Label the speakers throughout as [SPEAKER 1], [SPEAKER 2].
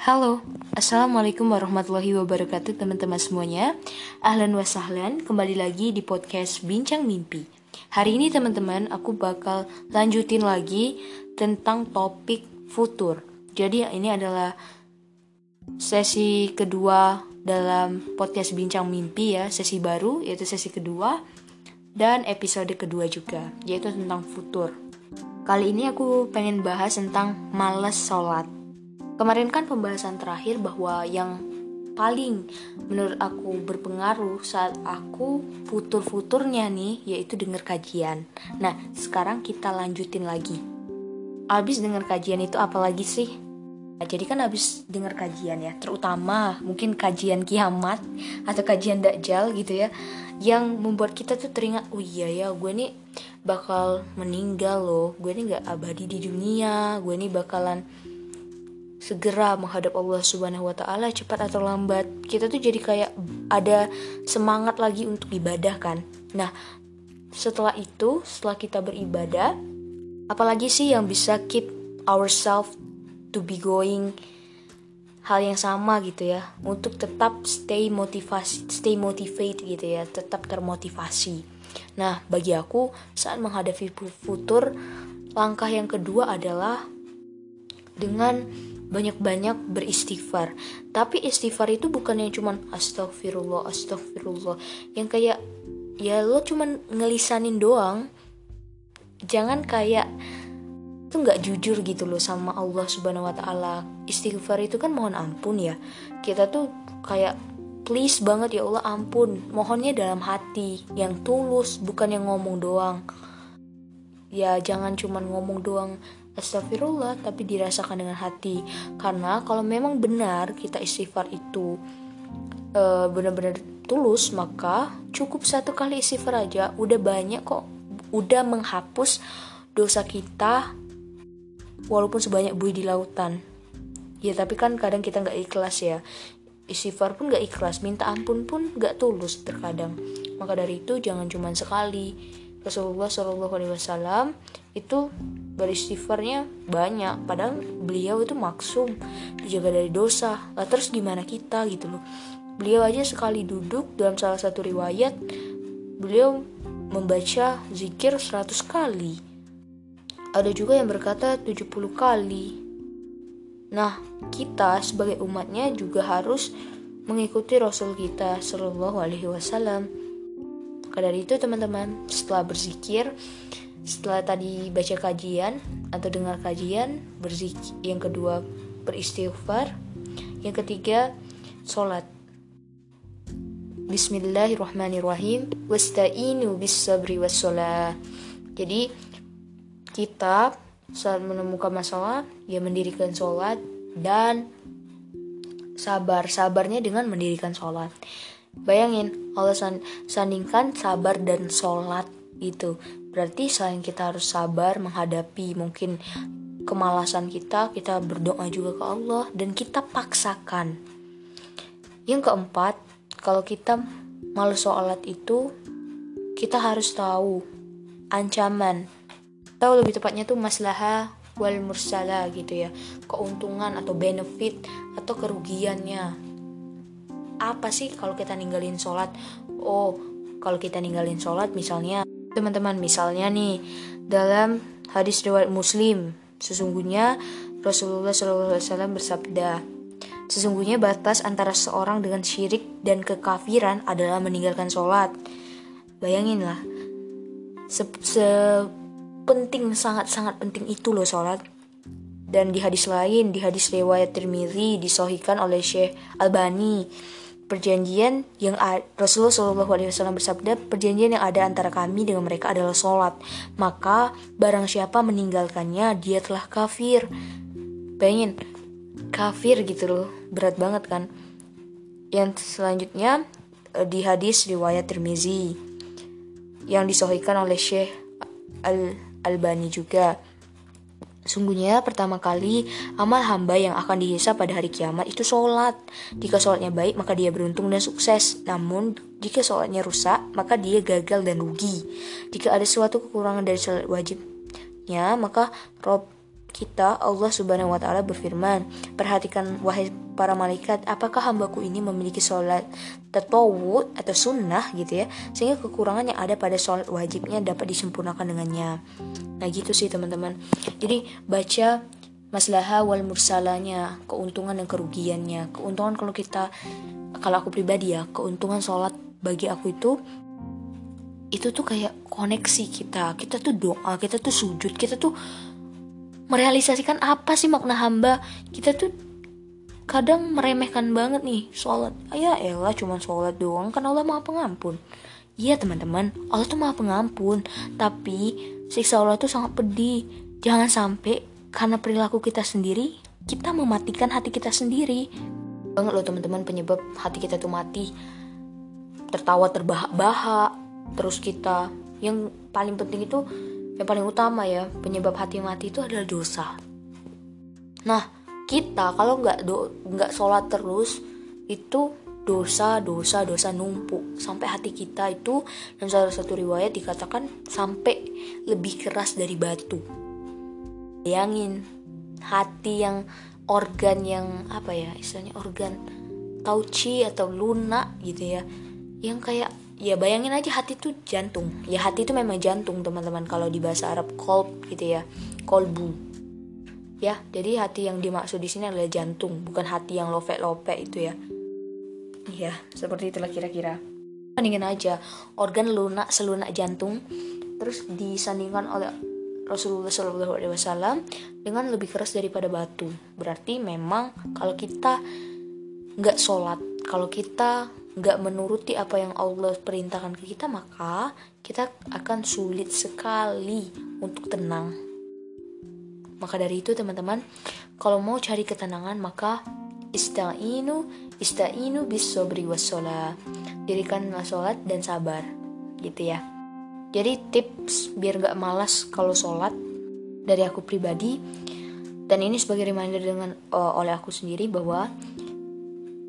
[SPEAKER 1] Halo, Assalamualaikum warahmatullahi wabarakatuh teman-teman semuanya. Ahlan wa sahlan, kembali lagi di podcast Bincang Mimpi. Hari ini teman-teman aku bakal lanjutin lagi tentang topik futur. Jadi ini adalah sesi kedua dalam podcast Bincang Mimpi ya Sesi baru, yaitu sesi kedua Dan episode kedua juga, yaitu tentang futur. Kali ini aku pengen bahas tentang males sholat Kemarin kan pembahasan terakhir bahwa yang paling menurut aku berpengaruh saat aku futur-futurnya nih yaitu denger kajian. Nah, sekarang kita lanjutin lagi. Abis denger kajian itu apa lagi sih? Nah, jadi kan abis denger kajian ya, terutama mungkin kajian kiamat atau kajian dakjal gitu ya, yang membuat kita tuh teringat, oh iya ya, gue nih bakal meninggal loh, gue nih gak abadi di dunia, gue nih bakalan segera menghadap Allah Subhanahu wa taala cepat atau lambat. Kita tuh jadi kayak ada semangat lagi untuk ibadah kan. Nah, setelah itu, setelah kita beribadah, apalagi sih yang bisa keep ourselves to be going hal yang sama gitu ya untuk tetap stay motivasi stay motivate gitu ya tetap termotivasi nah bagi aku saat menghadapi futur langkah yang kedua adalah dengan banyak-banyak beristighfar. Tapi istighfar itu bukan yang cuman astagfirullah, astagfirullah. Yang kayak ya lo cuman ngelisanin doang. Jangan kayak itu nggak jujur gitu loh sama Allah Subhanahu wa taala. Istighfar itu kan mohon ampun ya. Kita tuh kayak please banget ya Allah ampun. Mohonnya dalam hati yang tulus, bukan yang ngomong doang. Ya jangan cuman ngomong doang astagfirullah tapi dirasakan dengan hati. Karena kalau memang benar kita istighfar itu uh, benar-benar tulus maka cukup satu kali istighfar aja. Udah banyak kok udah menghapus dosa kita walaupun sebanyak buih di lautan. Ya tapi kan kadang kita nggak ikhlas ya. Istighfar pun nggak ikhlas minta ampun pun nggak tulus terkadang. Maka dari itu jangan cuma sekali. Rasulullah Shallallahu Alaihi itu beristighfarnya banyak. Padahal beliau itu maksum dijaga dari dosa. Lah terus gimana kita gitu loh. Beliau aja sekali duduk dalam salah satu riwayat beliau membaca zikir 100 kali. Ada juga yang berkata 70 kali. Nah kita sebagai umatnya juga harus mengikuti Rasul kita Shallallahu Alaihi Wasallam. Maka dari itu teman-teman, setelah berzikir, setelah tadi baca kajian atau dengar kajian, berzikir, yang kedua beristighfar, yang ketiga sholat. Bismillahirrahmanirrahim. Wasta'inu bis sabri was Jadi kita saat menemukan masalah, ya mendirikan sholat dan sabar. Sabarnya dengan mendirikan sholat. Bayangin, Allah sandingkan sabar dan sholat itu. Berarti selain kita harus sabar menghadapi mungkin kemalasan kita, kita berdoa juga ke Allah dan kita paksakan. Yang keempat, kalau kita malas sholat itu, kita harus tahu ancaman. Tahu lebih tepatnya tuh maslaha wal mursala gitu ya. Keuntungan atau benefit atau kerugiannya apa sih kalau kita ninggalin sholat oh kalau kita ninggalin sholat misalnya teman-teman. Misalnya nih dalam hadis riwayat muslim sesungguhnya Rasulullah SAW bersabda sesungguhnya batas antara seorang dengan syirik dan kekafiran adalah meninggalkan sholat. Bayanginlah se, se penting sangat-sangat penting itu loh sholat. Dan di hadis lain di hadis riwayat Tirmidzi disohikan oleh Syekh Albani perjanjian yang Rasulullah Wasallam bersabda perjanjian yang ada antara kami dengan mereka adalah sholat. Maka barang siapa meninggalkannya dia telah kafir. Bayangin kafir gitu loh berat banget kan? Yang selanjutnya eh, di hadis riwayat Tirmizi yang disohikan oleh Syekh Al Albani juga Sungguhnya pertama kali amal hamba yang akan dihisap pada hari kiamat itu sholat. Jika sholatnya baik maka dia beruntung dan sukses. Namun jika sholatnya rusak maka dia gagal dan rugi. Jika ada suatu kekurangan dari sholat wajibnya maka Rob kita Allah Subhanahu wa taala berfirman, "Perhatikan wahai para malaikat, apakah hambaku ini memiliki sholat tatawu atau sunnah gitu ya, sehingga kekurangan yang ada pada sholat wajibnya dapat disempurnakan dengannya." Nah, gitu sih teman-teman. Jadi baca maslaha wal mursalanya, keuntungan dan kerugiannya. Keuntungan kalau kita kalau aku pribadi ya, keuntungan sholat bagi aku itu itu tuh kayak koneksi kita. Kita tuh doa, kita tuh sujud, kita tuh merealisasikan apa sih makna hamba kita tuh kadang meremehkan banget nih sholat. Ya elah cuma sholat doang kan Allah maha pengampun. Iya teman-teman Allah tuh maha pengampun. Tapi siksa Allah tuh sangat pedih. Jangan sampai karena perilaku kita sendiri kita mematikan hati kita sendiri. Banget loh teman-teman penyebab hati kita tuh mati. Tertawa terbahak-bahak. Terus kita yang paling penting itu yang paling utama ya penyebab hati mati itu adalah dosa. Nah kita kalau nggak do nggak sholat terus itu dosa dosa dosa numpuk sampai hati kita itu. Dan salah satu riwayat dikatakan sampai lebih keras dari batu. Bayangin hati yang organ yang apa ya istilahnya organ tauci atau lunak gitu ya yang kayak ya bayangin aja hati itu jantung. Ya hati itu memang jantung teman-teman kalau di bahasa Arab kolb gitu ya kolbu ya jadi hati yang dimaksud di sini adalah jantung bukan hati yang lope-lope itu ya. Ya seperti itulah kira-kira. Bandingin aja organ lunak selunak jantung terus disandingkan oleh Rasulullah Shallallahu Alaihi Wasallam dengan lebih keras daripada batu. Berarti memang kalau kita nggak sholat kalau kita nggak menuruti apa yang Allah perintahkan ke kita maka kita akan sulit sekali untuk tenang maka dari itu teman-teman kalau mau cari ketenangan maka ista'inu ista'inu bis sobri wassola dirikanlah sholat dan sabar gitu ya jadi tips biar nggak malas kalau sholat dari aku pribadi dan ini sebagai reminder dengan uh, oleh aku sendiri bahwa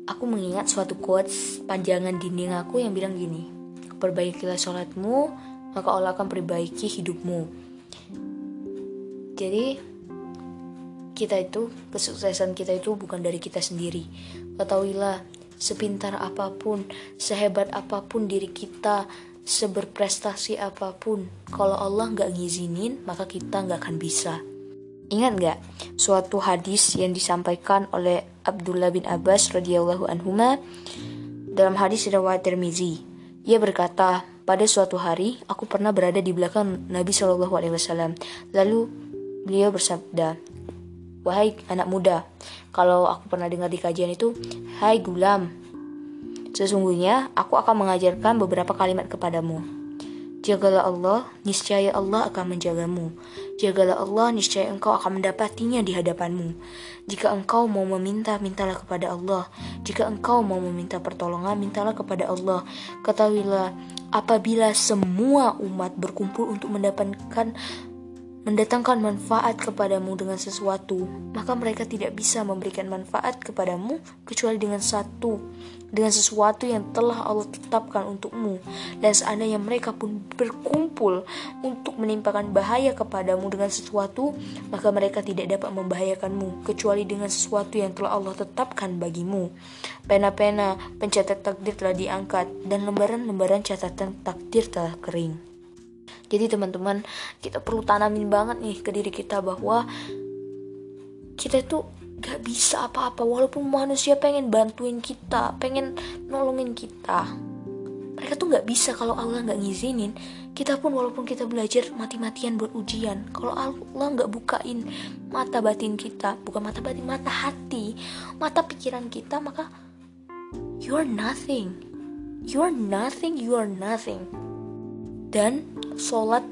[SPEAKER 1] aku mengingat suatu quotes panjangan dinding aku yang bilang gini, perbaikilah sholatmu, maka Allah akan perbaiki hidupmu. Jadi kita itu kesuksesan kita itu bukan dari kita sendiri. Ketahuilah, sepintar apa pun, sehebat apa pun diri kita, seberprestasi apa pun, kalau Allah nggak ngizinin, maka kita nggak akan bisa. Ingat nggak suatu hadis yang disampaikan oleh Abdullah bin Abbas radhiyallahu anhuma dalam hadis riwayat Tirmizi. Ia berkata, pada suatu hari aku pernah berada di belakang Nabi Shallallahu Alaihi Wasallam. Lalu beliau bersabda, wahai anak muda, kalau aku pernah dengar di kajian itu, hai gulam, sesungguhnya aku akan mengajarkan beberapa kalimat kepadamu. Jagalah Allah, niscaya Allah akan menjagamu. Jagalah Allah, niscaya engkau akan mendapatinya di hadapanmu. Jika engkau mau meminta, mintalah kepada Allah. Jika engkau mau meminta pertolongan, mintalah kepada Allah. Ketahuilah, apabila semua umat berkumpul untuk mendapatkan mendatangkan manfaat kepadamu dengan sesuatu, maka mereka tidak bisa memberikan manfaat kepadamu kecuali dengan satu, dengan sesuatu yang telah Allah tetapkan untukmu. Dan seandainya mereka pun berkumpul untuk menimpakan bahaya kepadamu dengan sesuatu, maka mereka tidak dapat membahayakanmu kecuali dengan sesuatu yang telah Allah tetapkan bagimu. Pena-pena pencatat takdir telah diangkat dan lembaran-lembaran catatan takdir telah kering. Jadi teman-teman kita perlu tanamin banget nih ke diri kita bahwa kita itu gak bisa apa-apa walaupun manusia pengen bantuin kita, pengen nolongin kita. Mereka tuh gak bisa kalau Allah gak ngizinin. Kita pun walaupun kita belajar mati-matian buat ujian, kalau Allah gak bukain mata batin kita, bukan mata batin, mata hati, mata pikiran kita, maka you're nothing. You're nothing, you're nothing. Dan sholat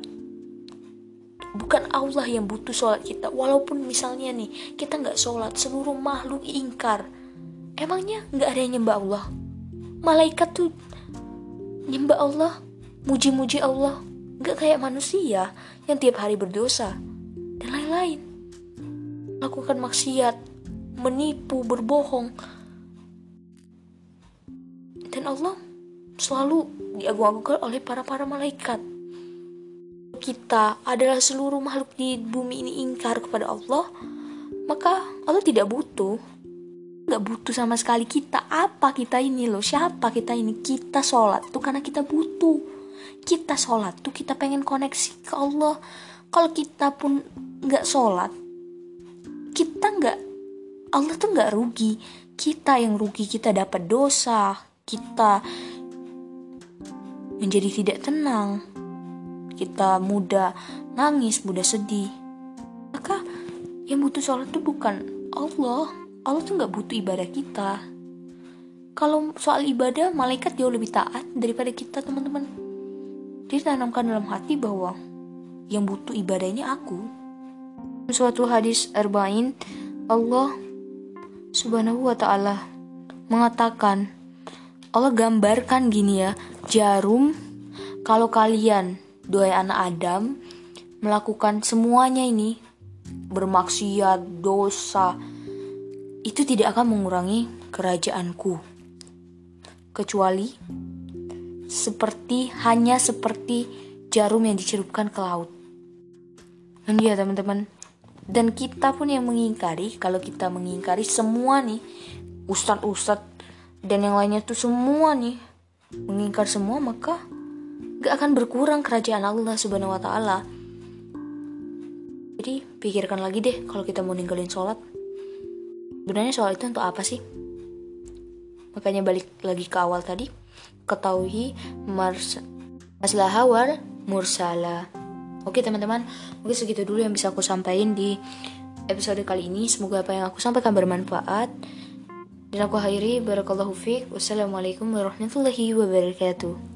[SPEAKER 1] bukan Allah yang butuh sholat kita. Walaupun misalnya nih kita nggak sholat seluruh makhluk ingkar. Emangnya nggak ada yang nyembah Allah? Malaikat tuh nyembah Allah muji-muji Allah. Nggak kayak manusia yang tiap hari berdosa dan lain-lain. Lakukan maksiat menipu berbohong. Dan Allah selalu diagung-agungkan oleh para para malaikat kita adalah seluruh makhluk di bumi ini ingkar kepada Allah, maka Allah tidak butuh. Nggak butuh sama sekali kita. Apa kita ini loh? Siapa kita ini? Kita sholat tuh karena kita butuh. Kita sholat tuh kita pengen koneksi ke Allah. Kalau kita pun nggak sholat, kita nggak Allah tuh nggak rugi. Kita yang rugi, kita dapat dosa, kita menjadi tidak tenang, kita mudah nangis, mudah sedih. Maka yang butuh sholat itu bukan Allah. Allah tuh nggak butuh ibadah kita. Kalau soal ibadah, malaikat jauh lebih taat daripada kita, teman-teman. Dia tanamkan dalam hati bahwa yang butuh ibadah ini aku. Suatu hadis arba'in, Allah subhanahu wa ta'ala mengatakan, Allah gambarkan gini ya, jarum kalau kalian dua anak Adam melakukan semuanya ini bermaksiat, dosa, itu tidak akan mengurangi kerajaanku. Kecuali seperti hanya seperti jarum yang dicelupkan ke laut. Dan dia teman-teman, dan kita pun yang mengingkari, kalau kita mengingkari semua nih, ustadz-ustadz dan yang lainnya tuh semua nih, mengingkar semua maka gak akan berkurang kerajaan Allah Subhanahu wa taala. Jadi pikirkan lagi deh kalau kita mau ninggalin sholat. Sebenarnya sholat itu untuk apa sih? Makanya balik lagi ke awal tadi, ketahui mars masalah mursala. Oke teman-teman, mungkin segitu dulu yang bisa aku sampaikan di episode kali ini. Semoga apa yang aku sampaikan bermanfaat. Dan aku akhiri, barakallahu fiqh. Wassalamualaikum warahmatullahi wabarakatuh.